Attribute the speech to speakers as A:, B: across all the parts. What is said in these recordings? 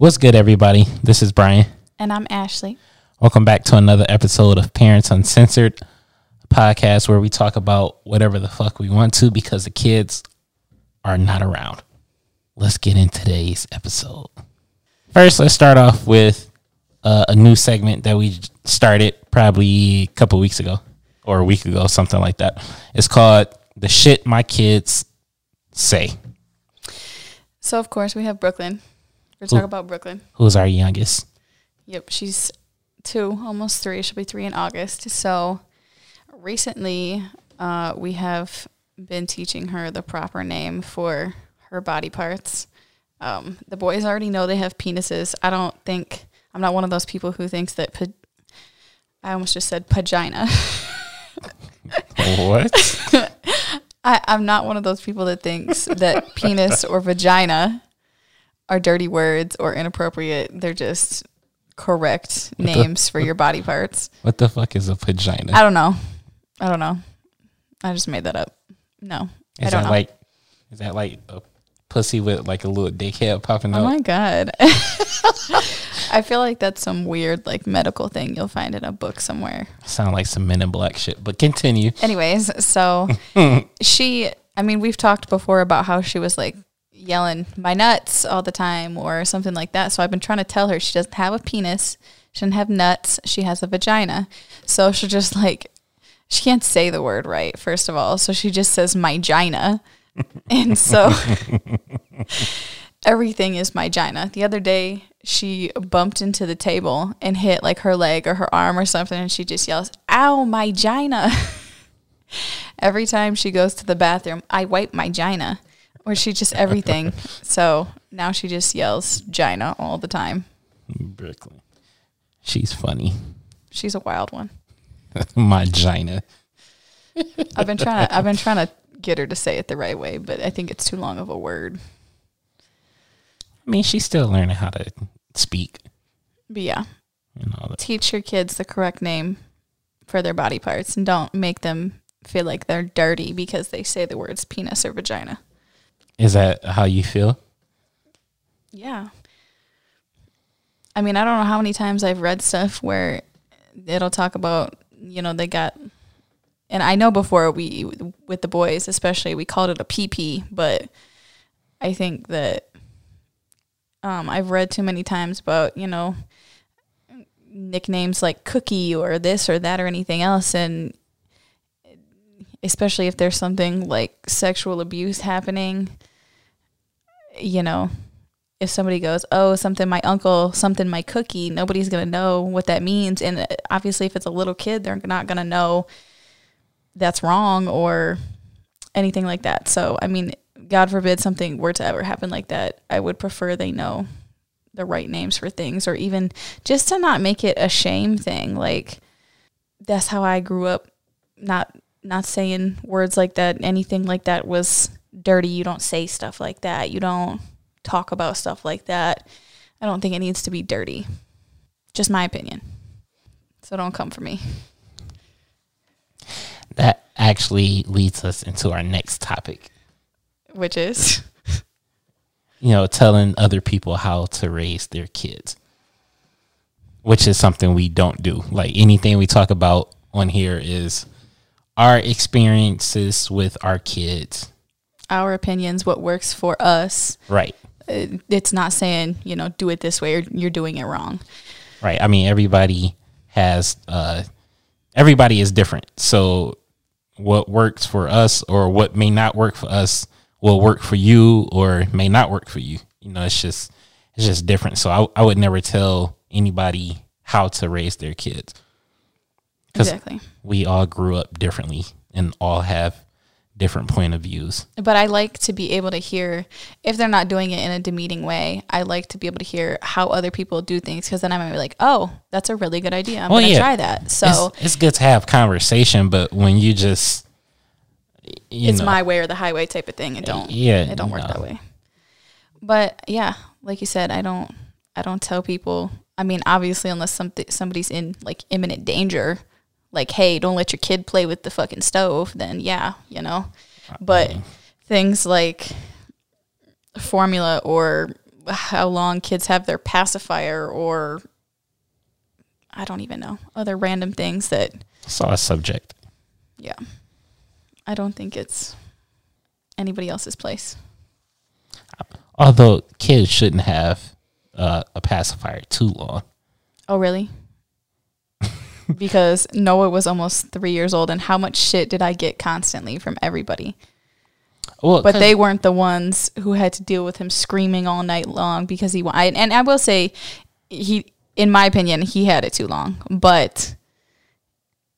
A: What's good, everybody? This is Brian.
B: And I'm Ashley.
A: Welcome back to another episode of Parents Uncensored, podcast where we talk about whatever the fuck we want to because the kids are not around. Let's get into today's episode. First, let's start off with uh, a new segment that we started probably a couple weeks ago or a week ago, something like that. It's called The Shit My Kids Say.
B: So, of course, we have Brooklyn. We're talking about Brooklyn.
A: Who's our youngest?
B: Yep, she's two, almost three. She'll be three in August. So, recently, uh, we have been teaching her the proper name for her body parts. Um, the boys already know they have penises. I don't think I'm not one of those people who thinks that. Pa- I almost just said vagina.
A: what?
B: I, I'm not one of those people that thinks that penis or vagina are dirty words or inappropriate. They're just correct names for your body parts.
A: What the fuck is a vagina?
B: I don't know. I don't know. I just made that up. No,
A: Is
B: I don't
A: that
B: know.
A: like is that like a pussy with like a little dickhead popping
B: oh up?
A: oh out?
B: my god. I feel like that's some weird like medical thing you'll find in a book somewhere.
A: Sound like some men in black shit. But continue.
B: Anyways, so she, I mean, we've talked before about how she was like yelling my nuts all the time or something like that. So I've been trying to tell her she doesn't have a penis, she doesn't have nuts, she has a vagina. So she'll just like, she can't say the word right, first of all. So she just says my gina. and so everything is my gina. The other day, she bumped into the table and hit like her leg or her arm or something, and she just yells, Ow, my gina. Every time she goes to the bathroom, I wipe my gina, or she just everything. so now she just yells gina all the time.
A: Brooklyn. She's funny.
B: She's a wild one.
A: my gina.
B: I've been trying to I've been trying to get her to say it the right way, but I think it's too long of a word.
A: I mean, she's still learning how to speak
B: But yeah,
A: and all that.
B: teach your kids the correct name for their body parts and don't make them feel like they're dirty because they say the words penis or vagina.
A: Is that how you feel?
B: Yeah. I mean, I don't know how many times I've read stuff where it'll talk about, you know, they got and I know before we with the boys especially we called it a PP, but I think that um I've read too many times about, you know, nicknames like cookie or this or that or anything else and especially if there's something like sexual abuse happening, you know, if somebody goes, "Oh, something my uncle, something my cookie," nobody's going to know what that means and uh, obviously if it's a little kid, they're not going to know that's wrong or anything like that. So, I mean, God forbid something were to ever happen like that, I would prefer they know the right names for things or even just to not make it a shame thing. Like that's how I grew up not not saying words like that, anything like that was dirty. You don't say stuff like that. You don't talk about stuff like that. I don't think it needs to be dirty. Just my opinion. So don't come for me.
A: That actually leads us into our next topic.
B: Which is
A: You know, telling other people how to raise their kids, which is something we don't do. Like anything we talk about on here is our experiences with our kids.
B: Our opinions, what works for us.
A: Right.
B: Uh, It's not saying, you know, do it this way or you're doing it wrong.
A: right? I mean, everybody has uh, everybody is different. So, what works for us or what may not work for us will work for you or may not work for you. You know, it's just it's just different. So, I I would never tell anybody how to raise their kids
B: Exactly.
A: we all grew up differently and all have different point of views.
B: But I like to be able to hear, if they're not doing it in a demeaning way, I like to be able to hear how other people do things because then I might be like, oh, that's a really good idea. I'm
A: Well,
B: going to
A: yeah.
B: try that. So
A: it's, it's good to have conversation, but when you just you
B: it's
A: know,
B: my way or the highway type of thing. It don't,
A: yeah,
B: it don't work
A: no.
B: that way. But yeah, like you said, I don't, I don't tell people. I mean, obviously, unless something somebody's in like imminent danger, like, hey, don't let your kid play with the fucking stove, then yeah, you know. But things like formula or how long kids have their pacifier or I don't even know other random things that
A: all a subject.
B: yeah. I don't think it's anybody else's place.
A: Although kids shouldn't have uh, a pacifier too long.
B: Oh, really? Because Noah was almost three years old, and how much shit did I get constantly from everybody?
A: Well,
B: But they weren't the ones who had to deal with him screaming all night long because he. I, and I will say, he, in my opinion, he had it too long. But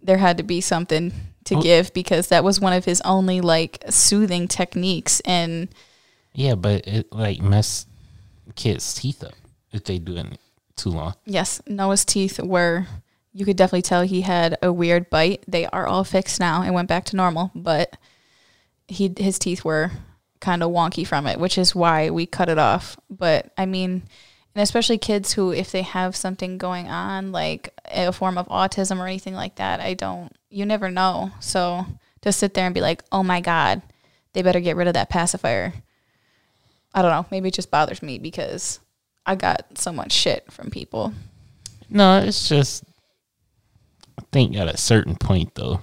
B: there had to be something to
A: Oh.
B: give because that was one of his only like soothing techniques. And
A: yeah, but it like mess kids' teeth up if they do it too long.
B: Yes, Noah's teeth were. You could definitely tell he had a weird bite. They are all fixed now and went back to normal, but he his teeth were kind of wonky from it, which is why we cut it off. But I mean, and especially kids who, if they have something going on, like a form of autism or anything like that, I don't. You never know. So to sit there and be like, "Oh my god, they better get rid of that pacifier." I don't know. Maybe it just bothers me because I got so much shit from people.
A: No, it's just think at a certain point though.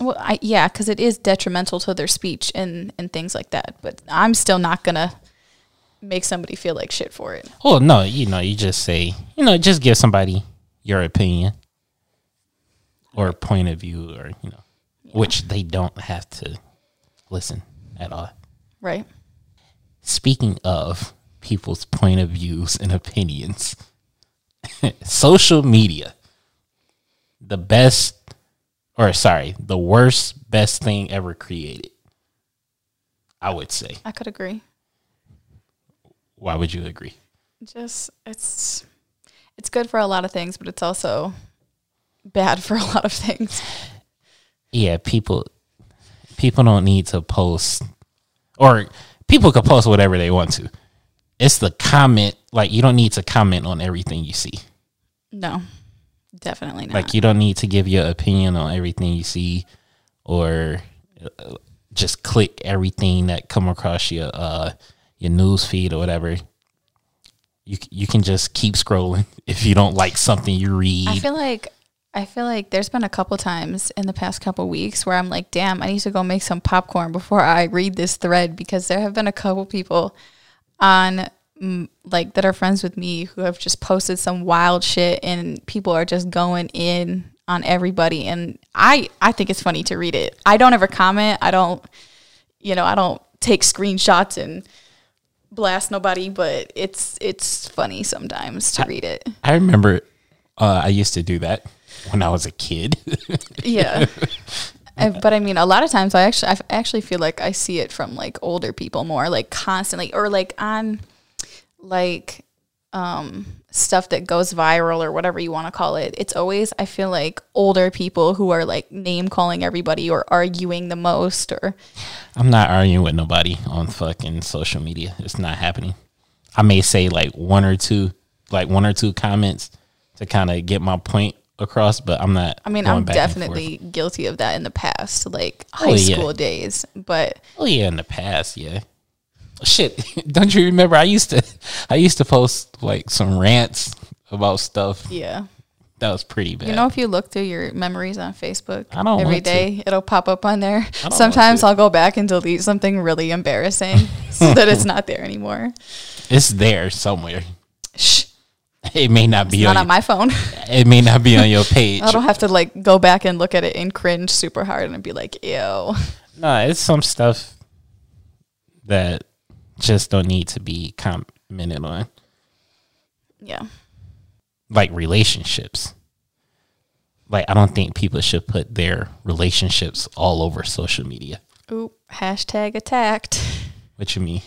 B: Well, I, yeah, because it is detrimental to their speech and and things like that. But I'm still not gonna make somebody feel like shit for it.
A: Well, no, you know, you just say, you know, just give somebody your opinion or point of view, or you know, which they don't have to listen at all.
B: Right.
A: Speaking of people's point of views and opinions, social media, the best, or sorry, the worst, best thing ever created. I would say.
B: I could agree.
A: Why would you agree?
B: Just it's it's good for a lot of things, but it's also bad for a lot of things.
A: yeah, people people don't need to post or people can post whatever they want to. It's the comment like you don't need to comment on everything you see.
B: No, definitely not.
A: Like you don't need to give your opinion on everything you see or uh, just click everything that come across your uh your news feed or whatever. You you can just keep scrolling if you don't like something you read.
B: I feel like I feel like there's been a couple times in the past couple weeks where I'm like, damn, I need to go make some popcorn before I read this thread because there have been a couple people on like that are friends with me who have just posted some wild shit and people are just going in on everybody and I I think it's funny to read it. I don't ever comment. I don't you know, I don't take screenshots and blast nobody, but it's it's funny sometimes to read it.
A: I remember uh, I used to do that when I was a kid.
B: Yeah. But I mean, a lot of times I actually, I actually feel like I see it from like older people more, like constantly, or like on like um stuff that goes viral or whatever you want to call it. It's always I feel like older people who are like name calling everybody or arguing the most or
A: I'm not arguing with nobody on fucking social media. It's not happening. I may say like one or two, like one or two comments to kind of get my point across, but I'm not.
B: I mean, I'm definitely guilty of that in the past, like
A: Oh,
B: high
A: yeah.
B: school days. But.
A: Oh yeah, in the past, yeah. Shit, don't you remember? I used to, I used to post like some rants about stuff
B: yeah.
A: that was pretty bad.
B: You know, if you look through your memories on Facebook
A: I don't
B: every
A: to.
B: it'll pop up on there. Sometimes. I'll go back and delete something really embarrassing so that it's not there anymore.
A: it's there somewhere.
B: Shh,
A: It may not be
B: not
A: on.
B: on my phone.
A: it may not be on your page.
B: I don't have to like go back and look at it and cringe super hard and be like, ew.
A: No, it's some stuff that just don't need to be commented on,
B: Yeah.
A: like relationships. Like I don't think people should put their relationships all over social media.
B: Ooh, hashtag attacked.
A: What you mean?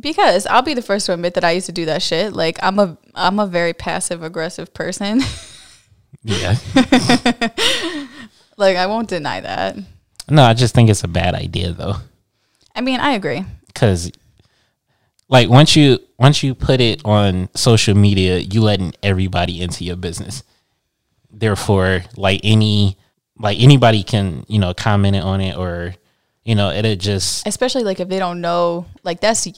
B: Because I'll be the first to admit that I used to do that shit. Like I'm a I'm a very passive aggressive person.
A: Yeah.
B: like I won't deny that.
A: no, I just think it's a bad idea though,
B: I mean, I agree.
A: because like once you once you put it on social media, you letting everybody into your business. Therefore, like any like anybody can you know comment on it or you know it'll just
B: especially like if they don't know like that's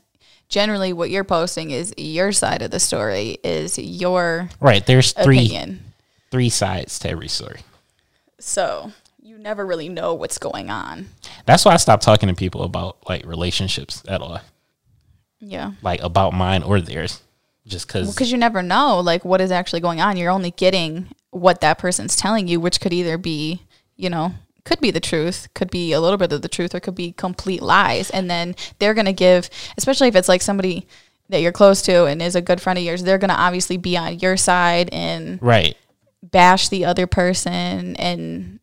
B: generally what you're posting is your side of the story, is your
A: Right. There's three
B: opinion.
A: three sides to every story.
B: So you never really know what's going on.
A: That's why I stopped talking to people about like relationships at all.
B: Yeah.
A: Like about mine or theirs. Just because
B: because you never know like what is actually going on you're only getting what that person's telling you which could either be you know could be the truth could be a little bit of the truth or could be complete lies and then they're going to give especially if it's like somebody that you're close to and is a good friend of yours they're going to obviously be on your side and
A: Right.
B: bash the other person and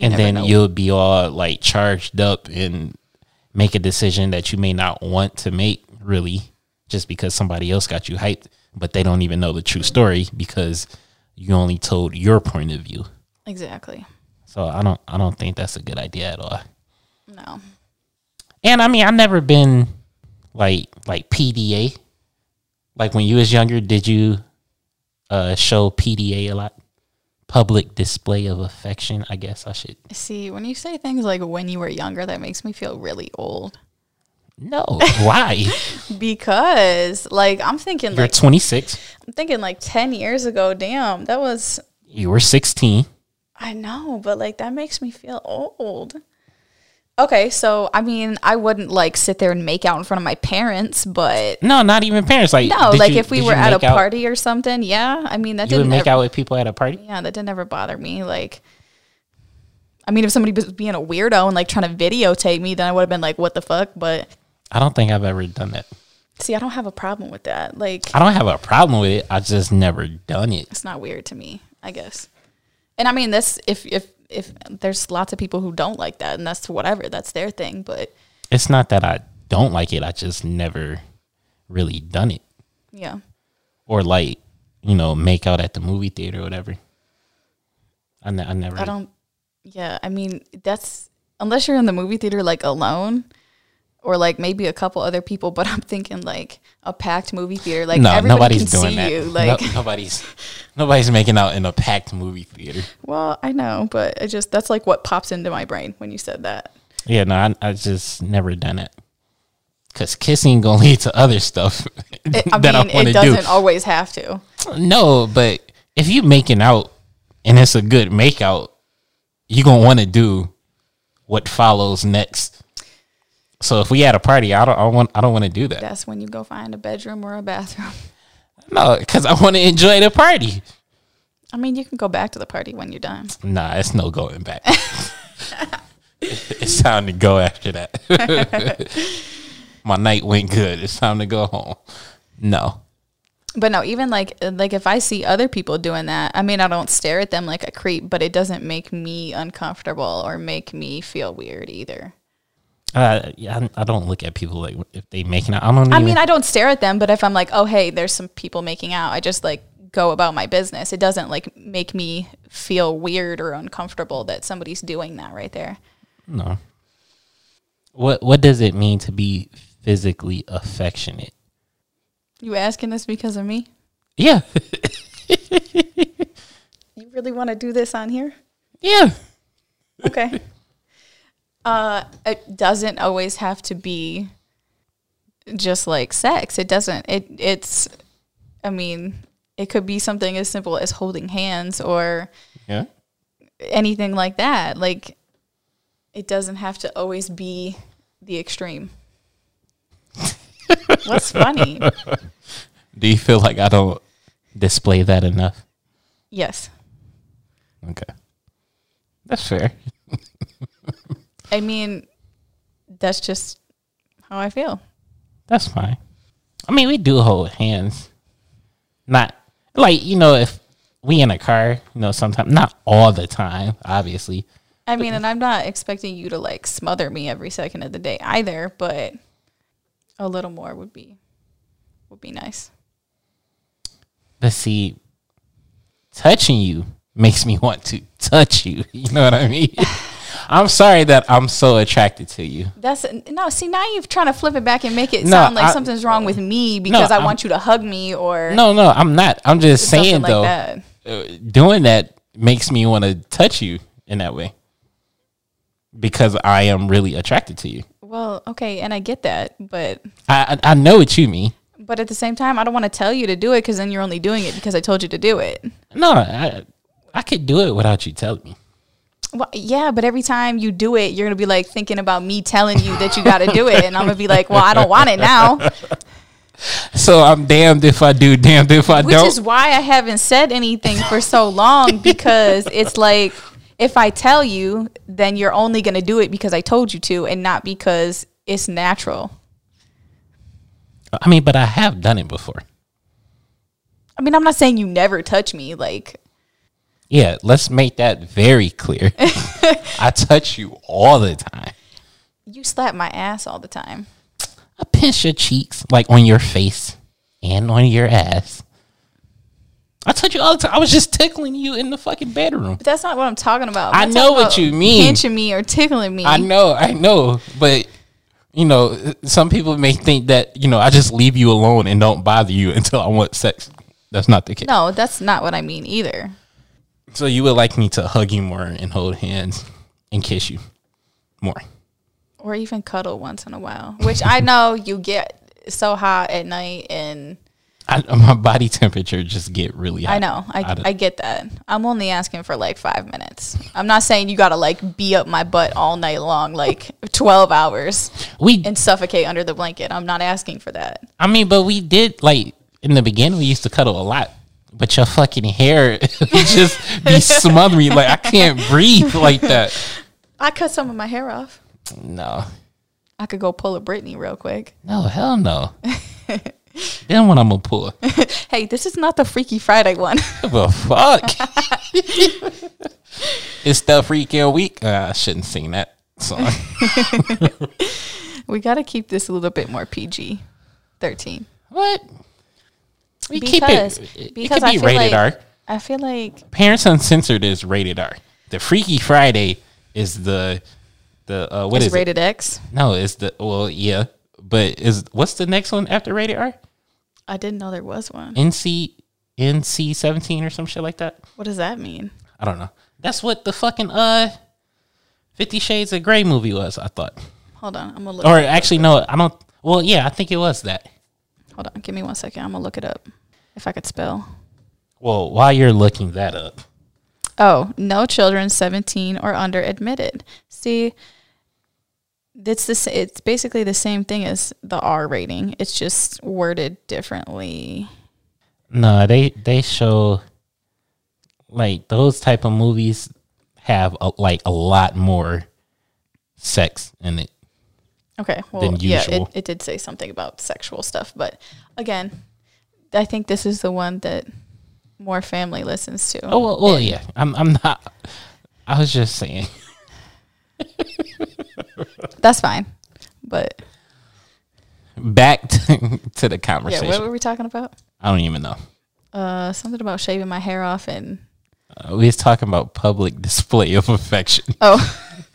A: and then
B: know.
A: you'll be all like charged up and make a decision that you may not want to make really just because somebody else got you hyped but they don't even know the true story because you only told your point of view.
B: Exactly.
A: So i don't i don't think that's a good idea at all.
B: No.
A: And i mean i've never been like like pda like when you was younger did you uh show pda a lot? Public display of affection i guess i should
B: see when you say things like when you were younger that makes me feel really old
A: no why
B: because like i'm thinking
A: you're
B: like
A: 26
B: I'm thinking like 10 years ago. Damn, that was,
A: You were 16.
B: I know, but like that makes me feel old. Okay, so I mean, I wouldn't like sit there and make out in front of my parents, but
A: No, not even parents. Like
B: no, like
A: you-
B: if we were at a
A: out-
B: party or something, yeah. I mean, that
A: you
B: didn't
A: make
B: ever,
A: out with people at a party.
B: yeah, that didn't ever bother me. Like, I mean, if somebody was being a weirdo and like trying to videotape me, then I would have been like, what the fuck? But
A: I don't think I've ever done that.
B: see, I don't have a problem with that. Like,
A: I don't have a problem with it. I just never done it.
B: it's not weird to me, I guess. And I mean, this if if if there's lots of people who don't like that, and that's whatever, that's their thing. But
A: It's not that I don't like it. I just never really done it.
B: yeah,
A: Or like, you know, make out at the movie theater or whatever. I, ne- I never.
B: I don't. Yeah, I mean, that's unless you're in the movie theater like alone, or like maybe a couple other people. But I'm thinking like a packed movie theater, like
A: no,
B: everybody
A: nobody's
B: can
A: doing
B: see
A: that.
B: you.
A: No-
B: Like,
A: nobody's nobody's making out in a packed movie theater.
B: well, I know, but it just that's like what pops into my brain when you said that.
A: Yeah, no, I, I just never done it. Cause kissing gonna lead to other stuff
B: It, I
A: that
B: mean,
A: I want
B: it
A: to do.
B: doesn't always have to.
A: No, but if you making out and it's a good make out, you gonna want to do what follows next. So if we had a party, I don't, I want, I don't want to do that.
B: That's when you go find a bedroom or a bathroom.
A: No, because I want to enjoy the party.
B: I mean, you can go back to the party when you're done.
A: Nah, it's no going back. it's time to go after that. My night went good. It's time to go home. No.
B: But no, even like like if I see other people doing that, I mean, I don't stare at them like a creep, but it doesn't make me uncomfortable or make me feel weird either.
A: Uh, yeah, I, don't look at people like if they making out. I don't.
B: I
A: even-
B: mean, I don't stare at them, but if I'm like, oh hey, there's some people making out, I just like go about my business. It doesn't like make me feel weird or uncomfortable that somebody's doing that right there.
A: No. What What does it mean to be physically affectionate?
B: You asking this because of me?
A: Yeah,
B: You really want to do this on here?
A: yeah.
B: Okay. uh, it doesn't always have to be just like sex. It doesn't. It it's. I mean, it could be something as simple as holding hands or
A: Yeah.
B: anything like that. Like, it doesn't have to always be the extreme. What's funny?
A: Do you feel like I don't display that enough?
B: Yes.
A: Okay, that's fair.
B: I mean, that's just how I feel.
A: That's fine. I mean, we do hold hands. Not like you know if we in a car, you know, sometimes not all the time, obviously.
B: I mean, and I'm not expecting you to like smother me every second of the day either, but a little more would be would be nice.
A: But see, touching you makes me want to touch you. You know what I mean? I'm sorry that I'm so attracted to you.
B: That's no. See, now you're trying to flip it back and make it
A: No,
B: sound like
A: I-
B: something's wrong with me because I
A: I'm-
B: want you to hug me or
A: No, no, I'm not. I'm just saying
B: like
A: though,
B: that.
A: uh, doing that makes me want to touch you in that way because I am really attracted to you.
B: Well, okay, and I get that, but
A: I I I know what you mean.
B: but at the same time, I don't want to tell you to do it because then you're only doing it because I told you to do it.
A: No, I I could do it without you telling me.
B: Well, yeah, but every time you do it, you're gonna be like thinking about me telling you that you got to do it, and I'm gonna be like, well, I don't want it now,
A: So I'm damned if I do, damned if I
B: which
A: don't.
B: Which is why I haven't said anything for so long because it's like if I tell you, then you're only gonna do it because I told you to, and not because it's natural.
A: I mean, but I have done it before.
B: I mean, I'm not saying you never touch me, like.
A: Yeah, let's make that very clear. I touch you all the time.
B: You slap my ass all the time.
A: I pinch your cheeks, like on your face and on your ass. I touch you all the time. I was just tickling you in the fucking bedroom.
B: But that's not what I'm talking about. I'm
A: I know what you mean.
B: Pinching me or tickling me.
A: I know, I know, but you know, some people may think that you know I just leave you alone and don't bother you until I want sex. That's not the case.
B: no, that's not what I mean either.
A: So you would like me to hug you more and hold hands and kiss you more.
B: Or even cuddle once in a while, which I know you get so hot at night, and
A: I, my body temperature just get really high.
B: I know
A: I,
B: I, get that. I'm only asking for like five minutes. I'm not saying you gotta like be up my butt all night long, like 12 hours,
A: we
B: and suffocate under the blanket. I'm not asking for that.
A: I mean, but we did like in the beginning. We used to cuddle a lot, but your fucking hair just be smothering. Like I can't breathe like that.
B: I cut some of my hair off.
A: No,
B: I could go pull a Britney real quick.
A: no, hell no. then what I'm gonna pull?
B: Hey, this is not the Freaky Friday one.
A: The fuck? it's the Freaky week. Uh, I shouldn't sing that song.
B: we got to keep this a little bit more PG 13.
A: what? We
B: Because-
A: keep it. It
B: because
A: could
B: I feel
A: rated
B: like-
A: R.
B: I feel like
A: Parents Uncensored is rated R. The Freaky Friday is the the uh, what is
B: rated X.
A: No, it's the well, yeah, but is what's the next one after rated R?
B: I didn't know there was one.
A: NC NC seventeen or some shit like that.
B: What does that mean?
A: I don't know. That's what the fucking uh Fifty Shades of Grey movie was. I thought,
B: Hold on. I'm to look.
A: or actually, no, I don't. Well, yeah, I think it was that.
B: Hold on. Give me one second. I'm going to look it up. If I could spell.
A: Well, while you're looking that up,
B: Oh, no children 17 or under admitted. See, it's the it's basically the same thing as the R rating. It's just worded differently.
A: no, they they show like those type of movies have a, like a lot more sex in it.
B: Okay. Well, yeah, it, it did say something about sexual stuff, but again, I think this is the one that more family listens to.
A: Oh well, well yeah. I'm I'm not. I was just saying.
B: That's fine. But
A: Back to, to the
B: yeah,
A: conversation.
B: what were we talking about?
A: I don't even know.
B: Uh, something about shaving my hair off and
A: Uh, we was talking about public display of affection.
B: oh,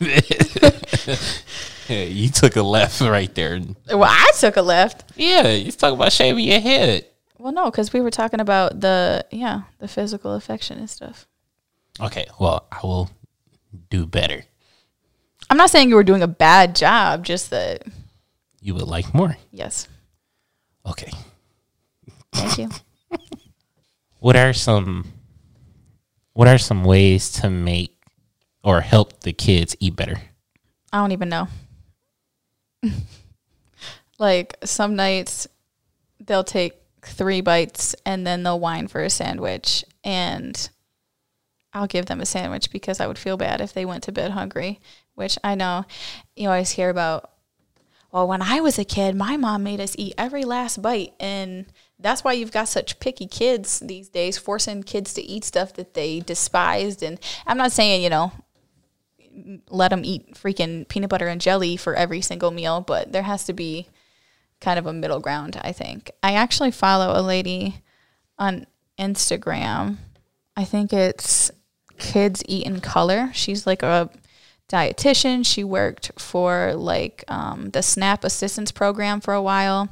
A: Yeah, you took a left right there.
B: well, I took a left.
A: Yeah, you talking about shaving your head.
B: Well, no, because we were talking about the yeah the physical affection and stuff.
A: Okay, well, I will do better.
B: I'm not saying you were doing a bad job, just that
A: You would like more.
B: yes,
A: Okay.
B: thank you.
A: What are some what are some ways to make or help the kids eat better?
B: I don't even know. like some nights they'll take three bites and then they'll whine for a sandwich and I'll give them a sandwich because I would feel bad if they went to bed hungry, which I know you always hear about well, when I was a kid, my mom made us eat every last bite. And that's why you've got such picky kids these days, forcing kids to eat stuff that they despised. And I'm not saying, you know, let them eat freaking peanut butter and jelly for every single meal, but there has to be kind of a middle ground, I think. I actually follow a lady on Instagram. I think it's Kids Eat in Color. She's like a dietitian. She worked for like um, the SNAP assistance program for a while.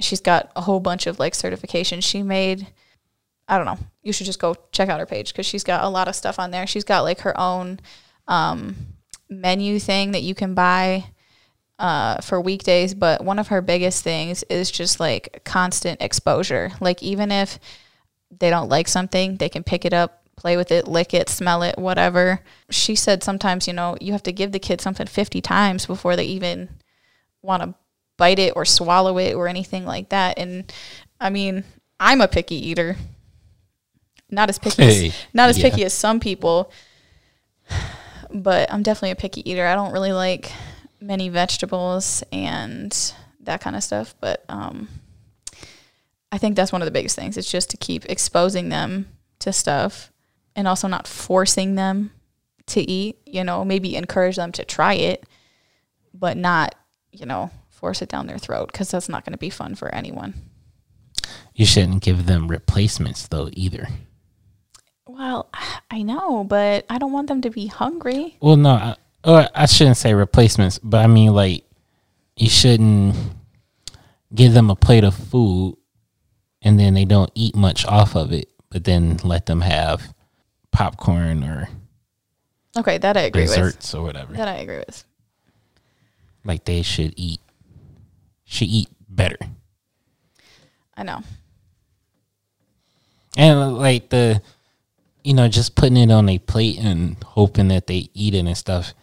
B: She's got a whole bunch of like certifications she made. I don't know. You should just go check out her page because she's got a lot of stuff on there. She's got like her own um, menu thing that you can buy uh, for weekdays, but one of her biggest things is just like constant exposure. Like even if they don't like something, they can pick it up, play with it, lick it, smell it, whatever. She said sometimes, you know, you have to give the kid something 50 times before they even want to bite it or swallow it or anything like that. And I mean, I'm a picky eater. Not as picky
A: Hey,
B: as, not as
A: yeah.
B: picky as some people, but I'm definitely a picky eater. I don't really like many vegetables and that kind of stuff, but um I think that's one of the biggest things. It's just to keep exposing them to stuff and also not forcing them to eat, you know, maybe encourage them to try it, but not, you know, force it down their throat because that's not going to be fun for anyone.
A: You shouldn't give them replacements though either.
B: Well, I know, but I don't want them to be hungry.
A: Well, no, I, or I shouldn't say replacements, but I mean like you shouldn't give them a plate of food and then they don't eat much off of it, but then let them have popcorn or
B: Okay, that I agree with.
A: desserts or whatever.
B: That I agree with.
A: Like they should eat should eat better.
B: I know.
A: And uh, like the, you know, just putting it on a plate and hoping that they eat it and stuff,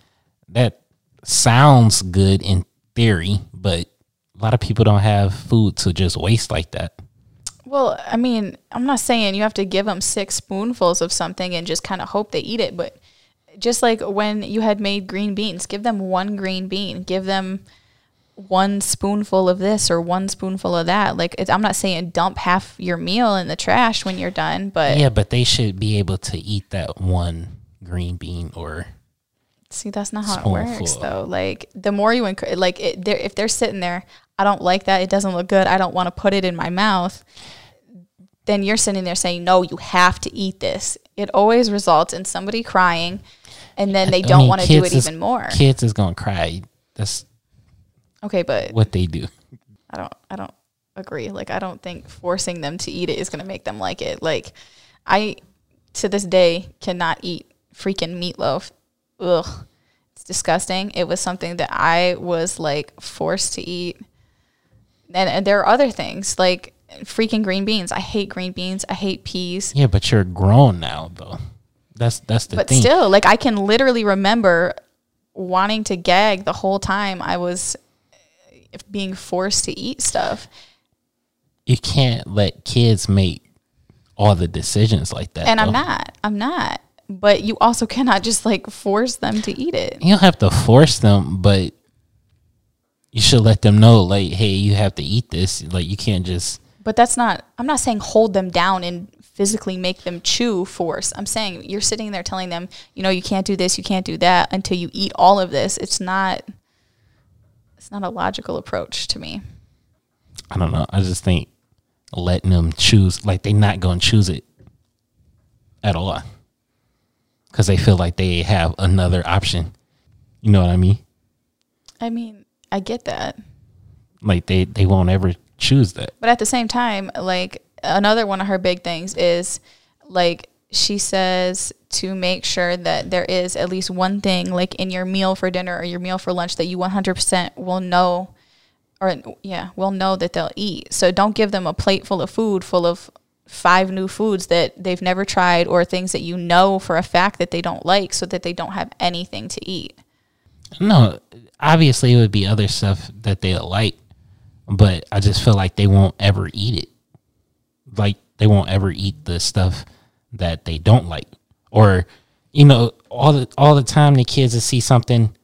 A: that sounds good in theory, but a lot of people don't have food to just waste like that.
B: Well, I mean, I'm not saying you have to give them six spoonfuls of something and just kind of hope they eat it, but just like when you had made green beans, give them one green bean, give them one spoonful of this or one spoonful of that. Like, it's, I'm not saying dump half your meal in the trash when you're done, but
A: Yeah, but they should be able to eat that one green bean or
B: see, that's not how it works though. Like, the more you encourage, like, it, they're, if they're sitting there, I don't like that, it doesn't look good, I don't want to put it in my mouth. Then you're sitting there saying, no, you have to eat this. It always results in somebody crying, and then they
A: I
B: don't want to do it
A: is-
B: even more.
A: Kids is gonna cry. That's
B: Okay, but
A: what they do.
B: I don't I don't agree. Like I don't think forcing them to eat it is going to make them like it. Like I to this day cannot eat freaking meatloaf. Ugh. It's disgusting. It was something that I was like forced to eat. And, and there are other things like freaking green beans. I hate green beans. I hate peas.
A: Yeah, but you're grown now though. That's that's the
B: But
A: thing.
B: still, like I can literally remember wanting to gag the whole time I was uh, being forced to eat stuff.
A: you can't let kids make all the decisions like that.
B: and
A: though.
B: I'm not. I'm not. But you also cannot just like force them to eat it.
A: you don't have to force them, but you should let them know, like, hey, you have to eat this. Like, you can't just.
B: But that's not. I'm not saying hold them down and physically make them chew force. I'm saying you're sitting there telling them, you know, you can't do this, you can't do that until you eat all of this. It's not. It's not a logical approach to me.
A: I don't know. I just think letting them choose, like, they're not going to choose it at all because they feel like they have another option. You know what I mean?
B: I mean, I get that.
A: Like, they, they won't ever choose that.
B: But at the same time, like another one of her big things is like she says to make sure that there is at least one thing like in your meal for dinner or your meal for lunch that you 100% will know or yeah, will know that they'll eat. So don't give them a plate full of food full of five new foods that they've never tried or things that you know for a fact that they don't like so that they don't have anything to eat.
A: No, obviously, it would be other stuff that they like, but I just feel like they won't ever eat it. Like, they won't ever eat the stuff that they don't like. Or, you know, all the all the time the kids will see something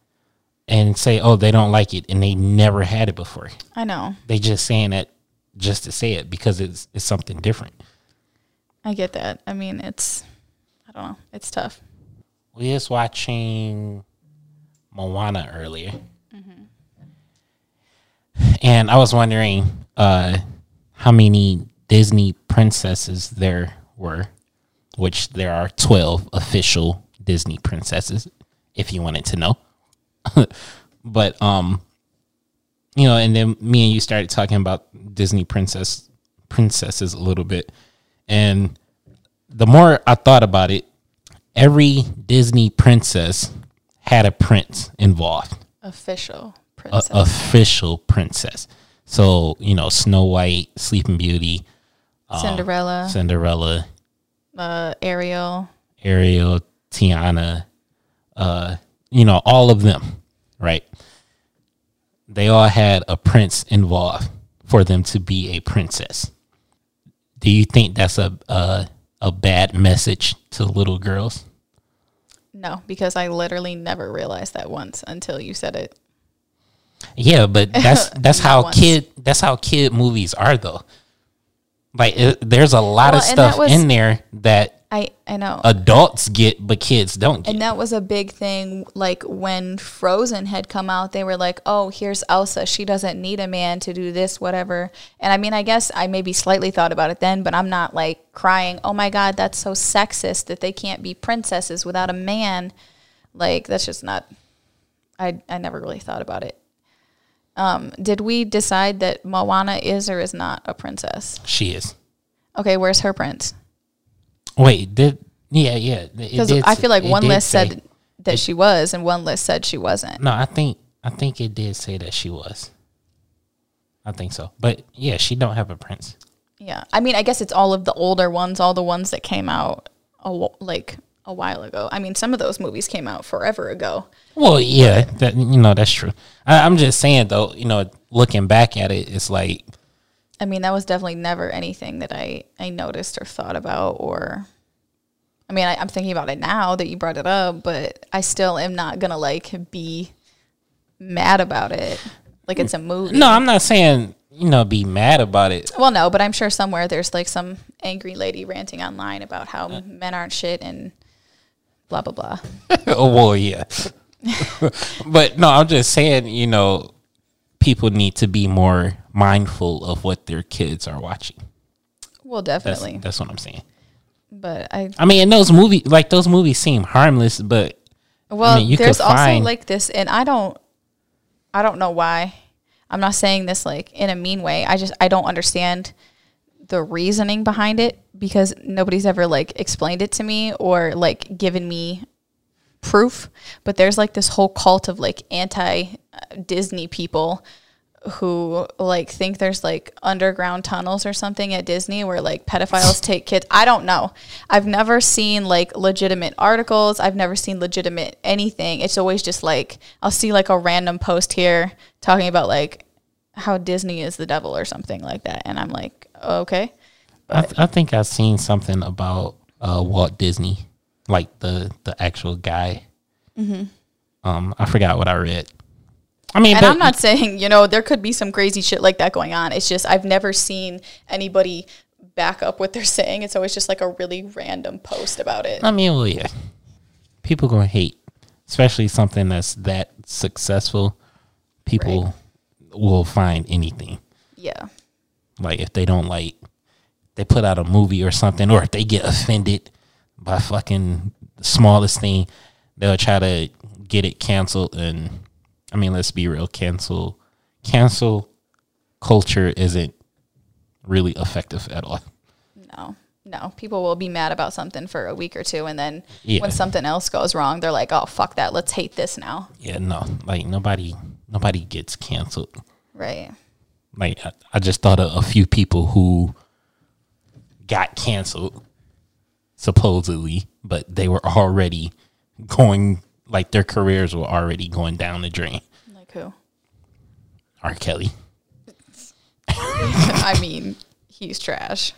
A: and say, "Oh, they don't like it," and they never had it before.
B: I know.
A: They just saying that just to say it because it's it's something different.
B: I get that. I mean, it's I don't know. It's tough.
A: We was watching Moana earlier, and I was wondering uh, how many Disney princesses there were, which there are twelve official Disney princesses. If you wanted to know, but um, you know, and then me and you started talking about Disney princess princesses a little bit, and the more I thought about it, every Disney princess had a prince involved.
B: Official princess.
A: official princess. So you know, Snow White, Sleeping Beauty,
B: Cinderella,
A: Cinderella,
B: uh, Ariel.
A: Ariel, Tiana, uh, you know, all of them, right? They all had a prince involved for them to be a princess. Do you think that's a a, a bad message to little girls?
B: No, because I literally never realized that once until you said it.
A: Yeah, but that's that's how
B: once.
A: kid that's how kid movies are though. Like it, there's a lot of
B: Well, that
A: stuff
B: was-
A: in there that
B: I I know.
A: adults get but kids don't get.
B: and that was a big thing. Like when Frozen had come out, they were like, "Oh, here's Elsa. She doesn't need a man to do this, whatever." And I mean, I guess I maybe slightly thought about it then, but I'm not like crying. Oh my god, that's so sexist that they can't be princesses without a man. Like that's just not. I I never really thought about it. Um, did we decide that Moana is or is not a princess?
A: she is.
B: Okay, where's her prince?
A: Wait, did yeah, yeah.
B: Because I feel like one list
A: say-
B: said that she was, and one list said she wasn't.
A: No, I think I think it did say that she was. I think so. But yeah, she don't have a prince.
B: Yeah, I mean, I guess it's all of the older ones, all the ones that came out a, like a while ago. I mean, some of those movies came out forever ago.
A: Well, yeah, that you know that's true. I, I'm just saying though, you know, looking back at it, it's like
B: I mean, that was definitely never anything that I I noticed or thought about or. I mean, I, I'm thinking about it now that you brought it up, but I still am not gonna like be mad about it. Like it's a movie.
A: no, I'm not saying you know be mad about it.
B: Well, no, but I'm sure somewhere there's like some angry lady ranting online about how uh. men aren't shit and blah blah blah.
A: oh well, yeah. but no, I'm just saying, you know, people need to be more mindful of what their kids are watching.
B: Well, definitely.
A: that's what I'm saying.
B: but I
A: I mean, and those movies, like those movies, seem harmless, but
B: well,
A: mean, you could
B: there's also
A: find-
B: like this, and I don't, I don't know why. I'm not saying this like in a mean way. I just I don't understand the reasoning behind it because nobody's ever like explained it to me or like given me proof. But there's like this whole cult of like anti Disney people who like think there's like underground tunnels or something at Disney where like pedophiles take kids. I don't know. I've never seen like legitimate articles. I've never seen legitimate anything. It's always just like I'll see like a random post here talking about like how Disney is the devil or something like that and I'm like, okay.
A: I, th- I think I've seen something about uh, Walt Disney, like the the actual guy. Um, I forgot what I read. I mean,
B: And
A: but
B: I'm not saying, you know, there could be some crazy shit like that going on. It's just I've never seen anybody back up what they're saying. It's always just like a really random post about it.
A: I mean, well, yeah, people gonna hate, especially something that's that successful. People will find anything.
B: Yeah.
A: Like if they don't like, they put out a movie or something, or if they get offended by fucking the smallest thing, they'll try to get it canceled. And I mean, let's be real, cancel, cancel culture isn't really effective at all.
B: No. No. People will be mad about something for a week or two and then
A: Yeah.
B: when something else goes wrong, they're like, "Oh, fuck that. Let's hate this now."
A: Yeah, no, like nobody, nobody gets canceled.
B: Right.
A: Like I, just thought of a few people who got canceled supposedly, but they were already going like their careers were already going down the drain.
B: Like who?
A: R. Kelly.
B: I mean, he's trash.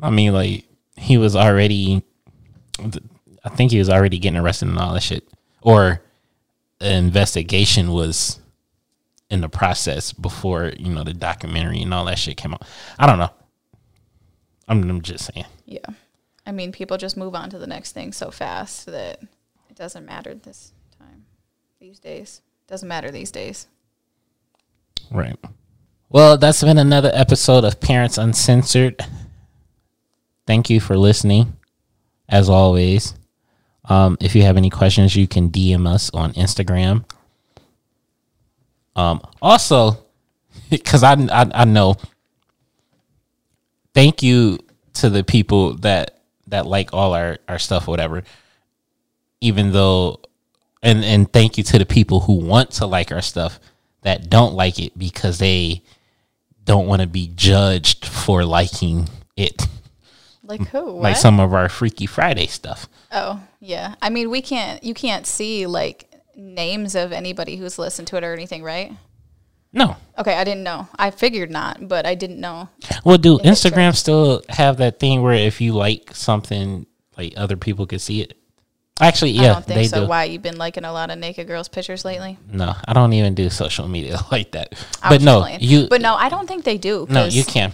A: I mean, like he was already. I think he was already getting arrested and all that shit, or an investigation was in the process before you know the documentary and all that shit came out. I don't know. I'm, I'm just saying.
B: Yeah. I mean, people just move on to the next thing so fast that it doesn't matter this time these days. Doesn't matter these days.
A: Right. Well, that's been another episode of Parents Uncensored. Thank you for listening. As always, um, if you have any questions, you can DM us on Instagram. Um, also, because I, I I know. Thank you to the people that that like all our our stuff, whatever. Even though and and thank you to the people who want to like our stuff that don't like it because they don't want to be judged for liking it.
B: Like who? What?
A: Like some of our Freaky Friday stuff.
B: Oh, yeah. I mean, we can't. You can't see like names of anybody who's listened to it or anything, right?
A: No.
B: Okay, I didn't know. I figured not, but I didn't know.
A: Well, do Instagram still have that thing where if you like something, like other people could see it? Actually, yeah, I
B: don't think
A: they
B: so.
A: do.
B: Why you've been liking a lot of naked girls' pictures lately?
A: No, I don't even do social media like that.
B: I
A: but no,
B: playing.
A: you.
B: But no, I don't think they do.
A: No, you can.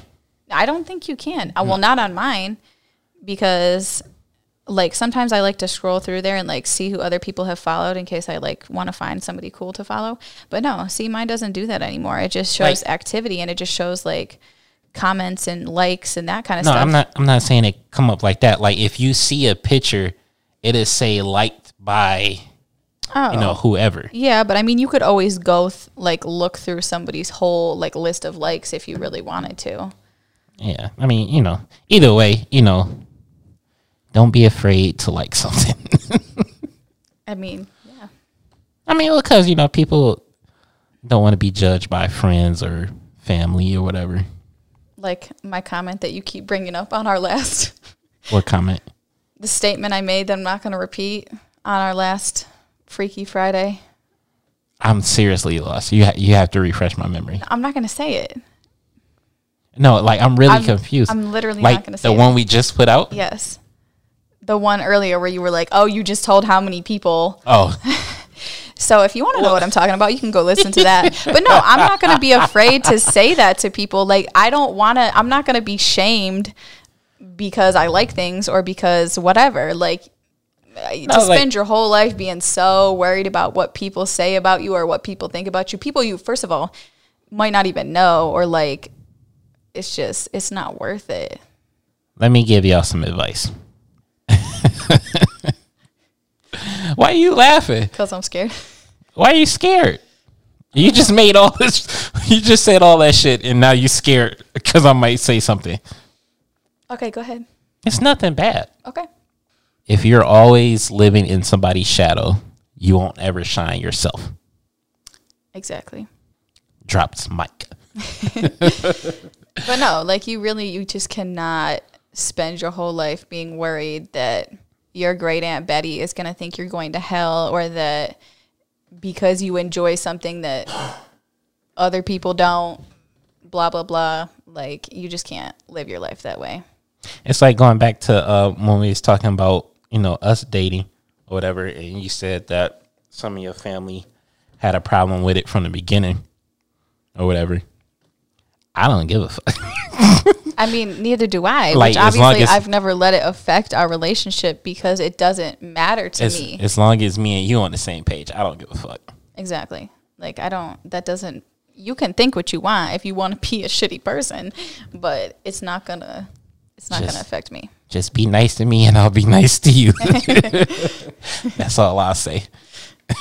B: I don't think you can. Uh, well, not on mine because like sometimes I like to scroll through there and like see who other people have followed in case I like want to find somebody cool to follow. But no, see, mine doesn't do that anymore. It just shows
A: Like-
B: activity and it just shows like comments and likes and that kind of
A: No,
B: stuff.
A: No, I'm not. I'm not saying it come up like that. Like if you see a picture, it is say liked by
B: Oh.
A: you know oh. whoever.
B: Yeah, but I mean, you could always go th- like look through somebody's whole like list of likes if you really wanted to.
A: Yeah, I mean, you know, either way, you know, don't be afraid to like something.
B: I mean, yeah,
A: I mean, because you know, people don't want to be judged by friends or family or whatever.
B: like my comment that you keep bringing up on our last
A: What comment?
B: the statement I made that I'm not going to repeat on our last Freaky Friday.
A: I'm seriously lost. You ha- you have to refresh my memory.
B: I'm not going to say it.
A: No, like I'm really
B: I'm-
A: confused.
B: I'm literally
A: like
B: not gonna say it.
A: the
B: say
A: one we just put out.
B: Yes. The one earlier where you were like, "Oh, you just told how many people."
A: Oh,
B: So if you want to know what I'm talking about, you can go listen to that. but no, I'm not going to be afraid to say that to people. Like I don't want to I'm not going to be shamed because I like things or because whatever. Like to
A: No, like-
B: spend your whole life being so worried about what people say about you or what people think about you. People you first of all might not even know or like it's just it's not worth it.
A: let me give y'all some advice. Why are you laughing?
B: Cuz I'm scared.
A: Why are you scared? You just made all this. You just said all that shit, and now you scared because I might say something.
B: Okay, go ahead.
A: It's nothing bad.
B: Okay.
A: If you're always living in somebody's shadow, you won't ever shine yourself.
B: Exactly.
A: Drops mic.
B: But no, like you really, you just cannot spend your whole life being worried that your great aunt Betty is going to think you're going to hell or that because you enjoy something that other people don't, blah, blah, blah. Like you just can't live your life that way.
A: It's like going back to uh, when we was talking about you know us dating or whatever, and you said that some of your family had a problem with it from the beginning or whatever. I don't give a fuck.
B: I mean, neither do I.
A: Like,
B: which obviously
A: as-
B: I've never let it affect our relationship because it doesn't matter to
A: as,
B: me.
A: as long as me and you on the same page, I don't give a fuck.
B: Exactly. Like I don't that doesn't you can think what you want if you want to be a shitty person, but it's not to it's not gonna affect me.
A: Just be nice to me, and I'll be nice to you. That's all I'll say.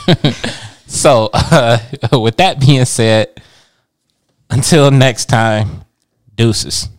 A: so, uh, with that being said, until next time, deuces.